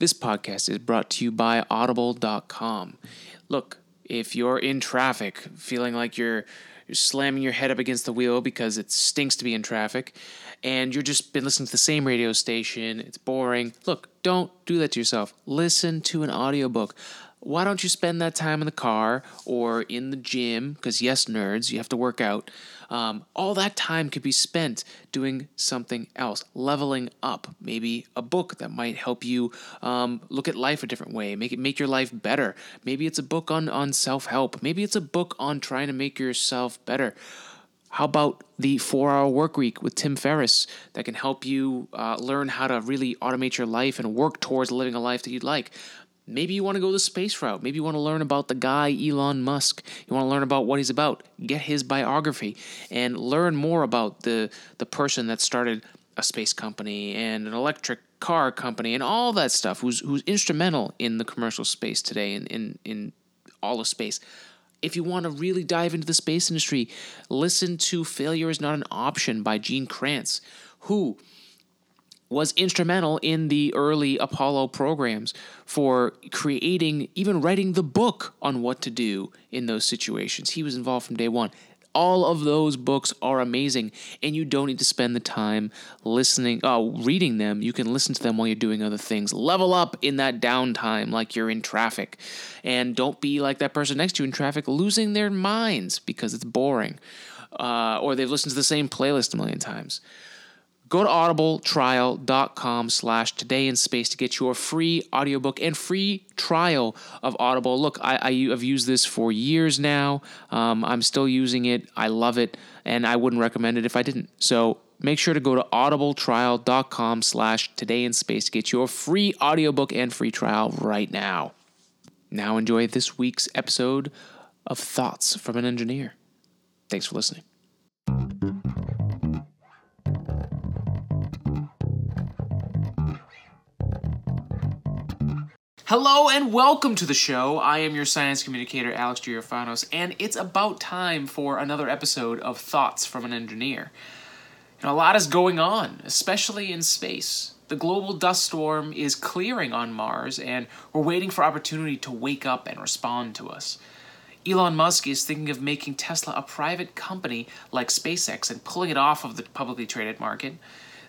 This podcast is brought to you by Audible.com. Look, if you're in traffic, feeling like you're, you're slamming your head up against the wheel because it stinks to be in traffic, and you've just been listening to the same radio station, it's boring, look, don't do that to yourself. Listen to an audiobook why don't you spend that time in the car or in the gym? Because, yes, nerds, you have to work out. Um, all that time could be spent doing something else, leveling up. Maybe a book that might help you um, look at life a different way, make it make your life better. Maybe it's a book on, on self help. Maybe it's a book on trying to make yourself better. How about the four hour work week with Tim Ferriss that can help you uh, learn how to really automate your life and work towards living a life that you'd like? Maybe you want to go the space route. Maybe you want to learn about the guy Elon Musk. You want to learn about what he's about. Get his biography and learn more about the the person that started a space company and an electric car company and all that stuff who's who's instrumental in the commercial space today in in, in all of space. If you want to really dive into the space industry, listen to Failure is Not an Option by Gene Kranz, who was instrumental in the early Apollo programs for creating, even writing the book on what to do in those situations. He was involved from day one. All of those books are amazing, and you don't need to spend the time listening, uh, reading them. You can listen to them while you're doing other things. Level up in that downtime, like you're in traffic, and don't be like that person next to you in traffic, losing their minds because it's boring, uh, or they've listened to the same playlist a million times. Go to audibletrial.com slash today in space to get your free audiobook and free trial of Audible. Look, I, I, have used this for years now. Um, I'm still using it. I love it, and I wouldn't recommend it if I didn't. So make sure to go to audibletrial.com slash today in space to get your free audiobook and free trial right now. Now enjoy this week's episode of Thoughts from an Engineer. Thanks for listening. Hello and welcome to the show. I am your science communicator, Alex Girofanos, and it's about time for another episode of Thoughts from an Engineer. Know, a lot is going on, especially in space. The global dust storm is clearing on Mars, and we're waiting for opportunity to wake up and respond to us. Elon Musk is thinking of making Tesla a private company like SpaceX and pulling it off of the publicly traded market.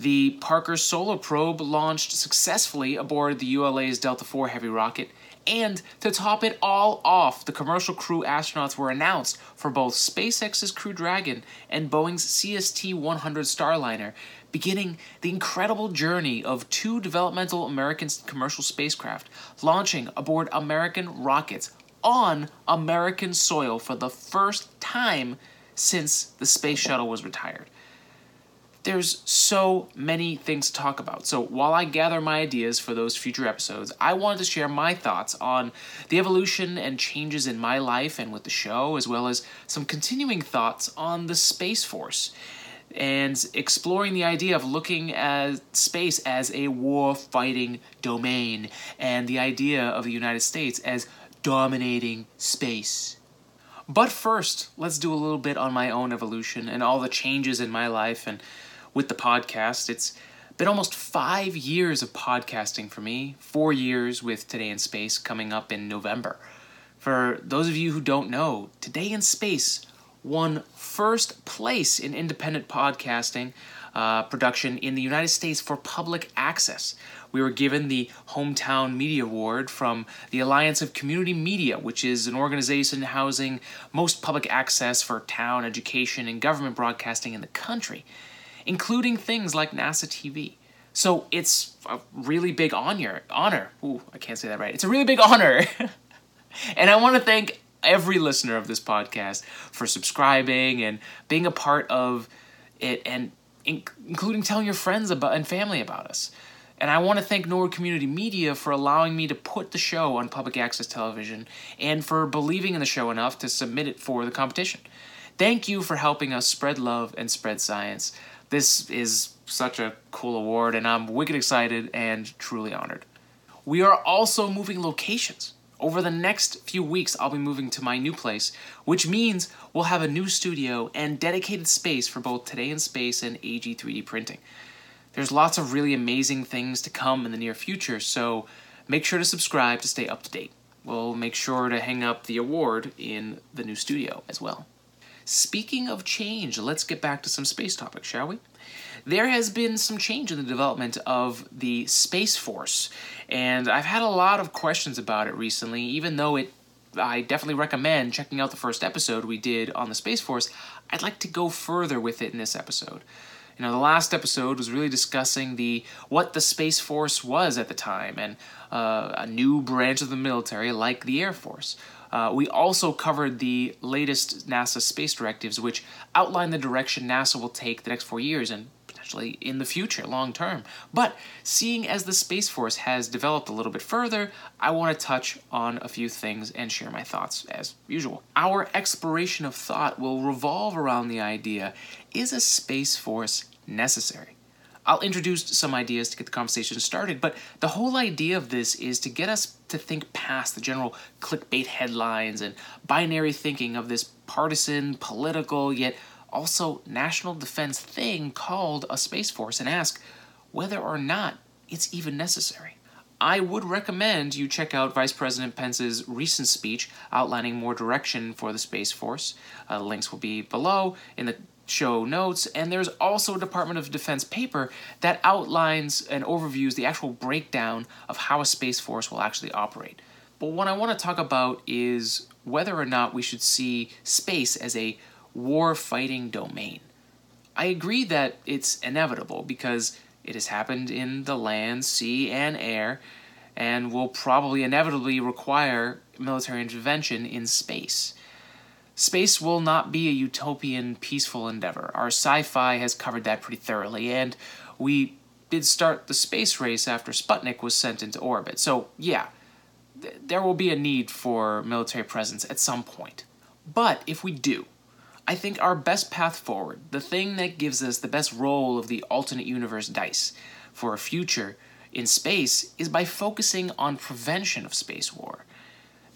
The Parker Solar Probe launched successfully aboard the ULA's Delta IV Heavy rocket, and to top it all off, the commercial crew astronauts were announced for both SpaceX's Crew Dragon and Boeing's CST 100 Starliner, beginning the incredible journey of two developmental American commercial spacecraft launching aboard American rockets on American soil for the first time since the space shuttle was retired there's so many things to talk about. So while I gather my ideas for those future episodes, I wanted to share my thoughts on the evolution and changes in my life and with the show, as well as some continuing thoughts on the Space Force and exploring the idea of looking at space as a war fighting domain and the idea of the United States as dominating space. But first, let's do a little bit on my own evolution and all the changes in my life and with the podcast. It's been almost five years of podcasting for me, four years with Today in Space coming up in November. For those of you who don't know, Today in Space won first place in independent podcasting uh, production in the United States for public access. We were given the Hometown Media Award from the Alliance of Community Media, which is an organization housing most public access for town education and government broadcasting in the country including things like NASA TV. So it's a really big honor. Honor. Ooh, I can't say that right. It's a really big honor. and I want to thank every listener of this podcast for subscribing and being a part of it and including telling your friends about and family about us. And I want to thank Norwood Community Media for allowing me to put the show on public access television and for believing in the show enough to submit it for the competition. Thank you for helping us spread love and spread science this is such a cool award, and I'm wicked excited and truly honored. We are also moving locations. Over the next few weeks, I'll be moving to my new place, which means we'll have a new studio and dedicated space for both Today in Space and AG 3D printing. There's lots of really amazing things to come in the near future, so make sure to subscribe to stay up to date. We'll make sure to hang up the award in the new studio as well. Speaking of change, let's get back to some space topics, shall we? There has been some change in the development of the Space Force, and I've had a lot of questions about it recently, even though it I definitely recommend checking out the first episode we did on the Space Force. I'd like to go further with it in this episode. You know, the last episode was really discussing the what the Space Force was at the time and uh, a new branch of the military like the Air Force. Uh, we also covered the latest NASA space directives, which outline the direction NASA will take the next four years and potentially in the future, long term. But seeing as the Space Force has developed a little bit further, I want to touch on a few things and share my thoughts as usual. Our exploration of thought will revolve around the idea is a Space Force necessary? I'll introduce some ideas to get the conversation started, but the whole idea of this is to get us to think past the general clickbait headlines and binary thinking of this partisan, political, yet also national defense thing called a Space Force and ask whether or not it's even necessary. I would recommend you check out Vice President Pence's recent speech outlining more direction for the Space Force. Uh, links will be below in the show notes, and there's also a Department of Defense paper that outlines and overviews the actual breakdown of how a Space Force will actually operate. But what I want to talk about is whether or not we should see space as a war fighting domain. I agree that it's inevitable because it has happened in the land, sea, and air, and will probably inevitably require military intervention in space. Space will not be a utopian, peaceful endeavor. Our sci fi has covered that pretty thoroughly, and we did start the space race after Sputnik was sent into orbit. So, yeah, th- there will be a need for military presence at some point. But if we do, I think our best path forward, the thing that gives us the best roll of the alternate universe dice for a future in space, is by focusing on prevention of space war.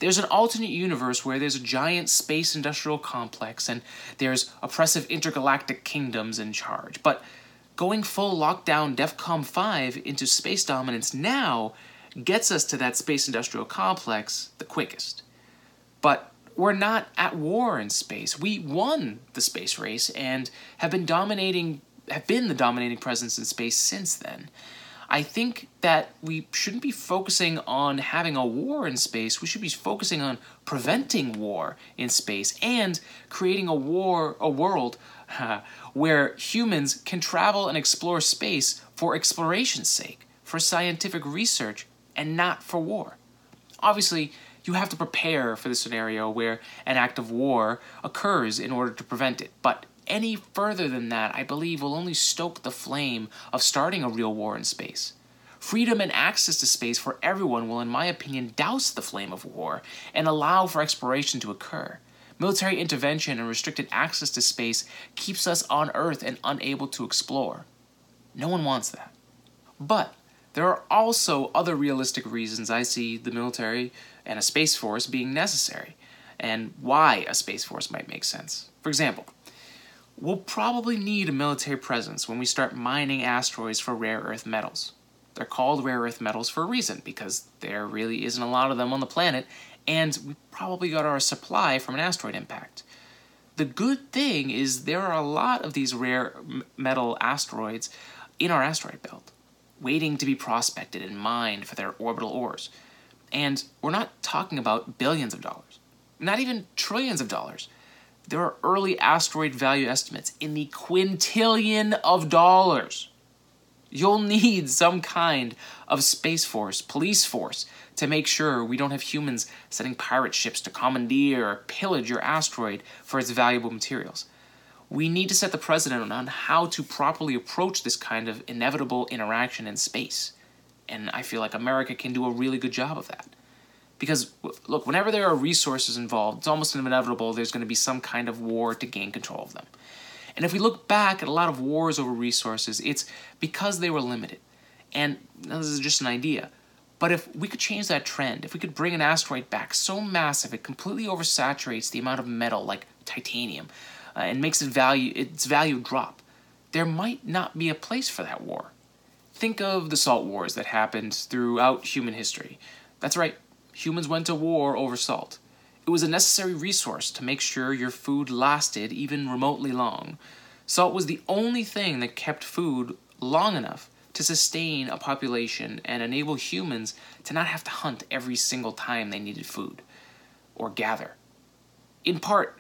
There's an alternate universe where there's a giant space industrial complex and there's oppressive intergalactic kingdoms in charge. But going full lockdown DEFCON 5 into space dominance now gets us to that space industrial complex the quickest. But we're not at war in space. We won the space race and have been dominating have been the dominating presence in space since then. I think that we shouldn't be focusing on having a war in space. We should be focusing on preventing war in space and creating a war, a world uh, where humans can travel and explore space for exploration's sake, for scientific research, and not for war. Obviously, you have to prepare for the scenario where an act of war occurs in order to prevent it, but any further than that, I believe, will only stoke the flame of starting a real war in space. Freedom and access to space for everyone will, in my opinion, douse the flame of war and allow for exploration to occur. Military intervention and restricted access to space keeps us on Earth and unable to explore. No one wants that. But there are also other realistic reasons I see the military and a space force being necessary, and why a space force might make sense. For example, We'll probably need a military presence when we start mining asteroids for rare earth metals. They're called rare earth metals for a reason, because there really isn't a lot of them on the planet, and we probably got our supply from an asteroid impact. The good thing is there are a lot of these rare metal asteroids in our asteroid belt, waiting to be prospected and mined for their orbital ores. And we're not talking about billions of dollars, not even trillions of dollars there are early asteroid value estimates in the quintillion of dollars. You'll need some kind of space force, police force, to make sure we don't have humans sending pirate ships to commandeer or pillage your asteroid for its valuable materials. We need to set the precedent on how to properly approach this kind of inevitable interaction in space. And I feel like America can do a really good job of that. Because, look, whenever there are resources involved, it's almost inevitable there's going to be some kind of war to gain control of them. And if we look back at a lot of wars over resources, it's because they were limited. And this is just an idea. But if we could change that trend, if we could bring an asteroid back so massive it completely oversaturates the amount of metal like titanium uh, and makes its value its value drop, there might not be a place for that war. Think of the salt wars that happened throughout human history. That's right, humans went to war over salt. It was a necessary resource to make sure your food lasted even remotely long. Salt was the only thing that kept food long enough to sustain a population and enable humans to not have to hunt every single time they needed food or gather. In part,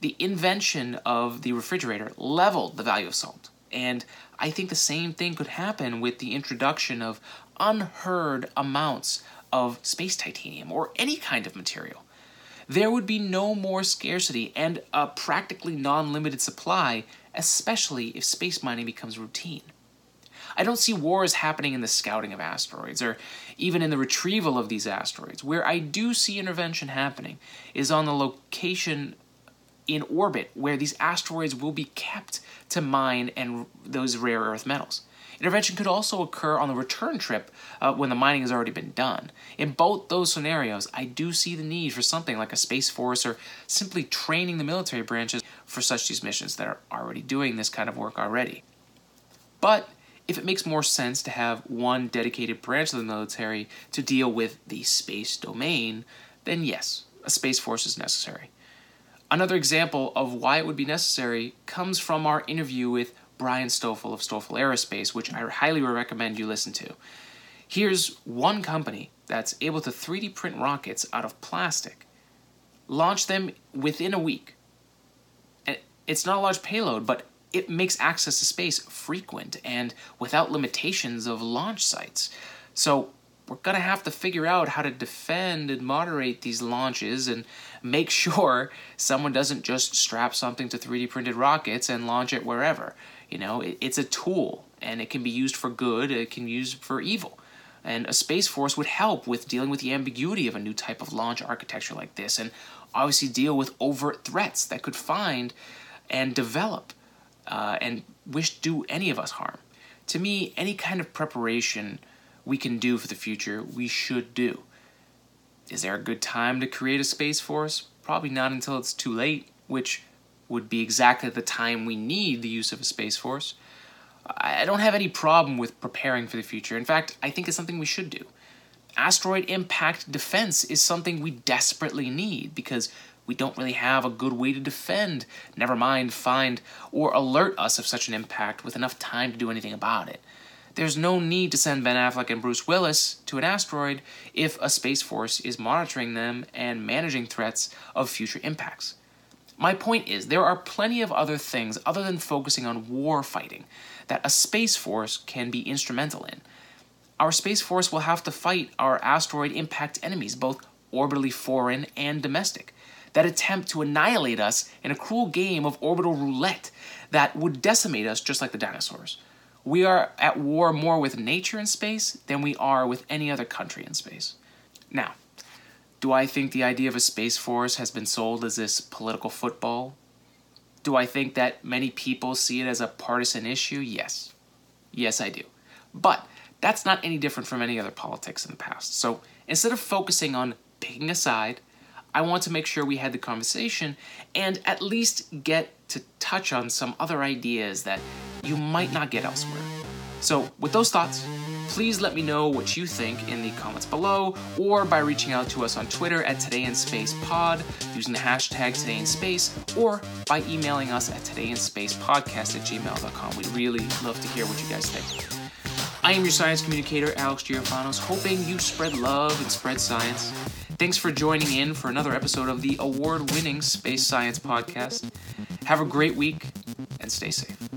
the invention of the refrigerator leveled the value of salt. And I think the same thing could happen with the introduction of unheard amounts of space titanium or any kind of material. There would be no more scarcity and a practically non limited supply, especially if space mining becomes routine. I don't see wars happening in the scouting of asteroids or even in the retrieval of these asteroids. Where I do see intervention happening is on the location in orbit where these asteroids will be kept to mine and those rare earth metals. Intervention could also occur on the return trip uh, when the mining has already been done. In both those scenarios, I do see the need for something like a Space Force or simply training the military branches for such these missions that are already doing this kind of work already. But if it makes more sense to have one dedicated branch of the military to deal with the space domain, then yes, a Space Force is necessary. Another example of why it would be necessary comes from our interview with Brian Stoffel of Stoffel Aerospace, which I highly recommend you listen to. Here's one company that's able to 3D print rockets out of plastic, launch them within a week. It's not a large payload, but it makes access to space frequent and without limitations of launch sites. So we're going to have to figure out how to defend and moderate these launches and make sure someone doesn't just strap something to 3D printed rockets and launch it wherever. You know, it's a tool and it can be used for good, it can be used for evil. And a Space Force would help with dealing with the ambiguity of a new type of launch architecture like this and obviously deal with overt threats that could find and develop uh, and wish do any of us harm. To me, any kind of preparation we can do for the future, we should do. Is there a good time to create a Space Force? Probably not until it's too late, which would be exactly the time we need the use of a Space Force. I don't have any problem with preparing for the future. In fact, I think it's something we should do. Asteroid impact defense is something we desperately need because we don't really have a good way to defend, never mind find or alert us of such an impact with enough time to do anything about it. There's no need to send Ben Affleck and Bruce Willis to an asteroid if a Space Force is monitoring them and managing threats of future impacts. My point is, there are plenty of other things other than focusing on war fighting that a Space Force can be instrumental in. Our Space Force will have to fight our asteroid impact enemies, both orbitally foreign and domestic that attempt to annihilate us in a cruel game of orbital roulette that would decimate us just like the dinosaurs. We are at war more with nature in space than we are with any other country in space. Now, do I think the idea of a space force has been sold as this political football? Do I think that many people see it as a partisan issue? Yes. Yes, I do. But that's not any different from any other politics in the past. So instead of focusing on picking a side I want to make sure we had the conversation and at least get to touch on some other ideas that you might not get elsewhere. So, with those thoughts, please let me know what you think in the comments below or by reaching out to us on Twitter at Today in Space Pod using the hashtag Today in Space or by emailing us at Today in Space Podcast at gmail.com. We'd really love to hear what you guys think. I am your science communicator, Alex Girofanos, hoping you spread love and spread science. Thanks for joining in for another episode of the award winning Space Science Podcast. Have a great week and stay safe.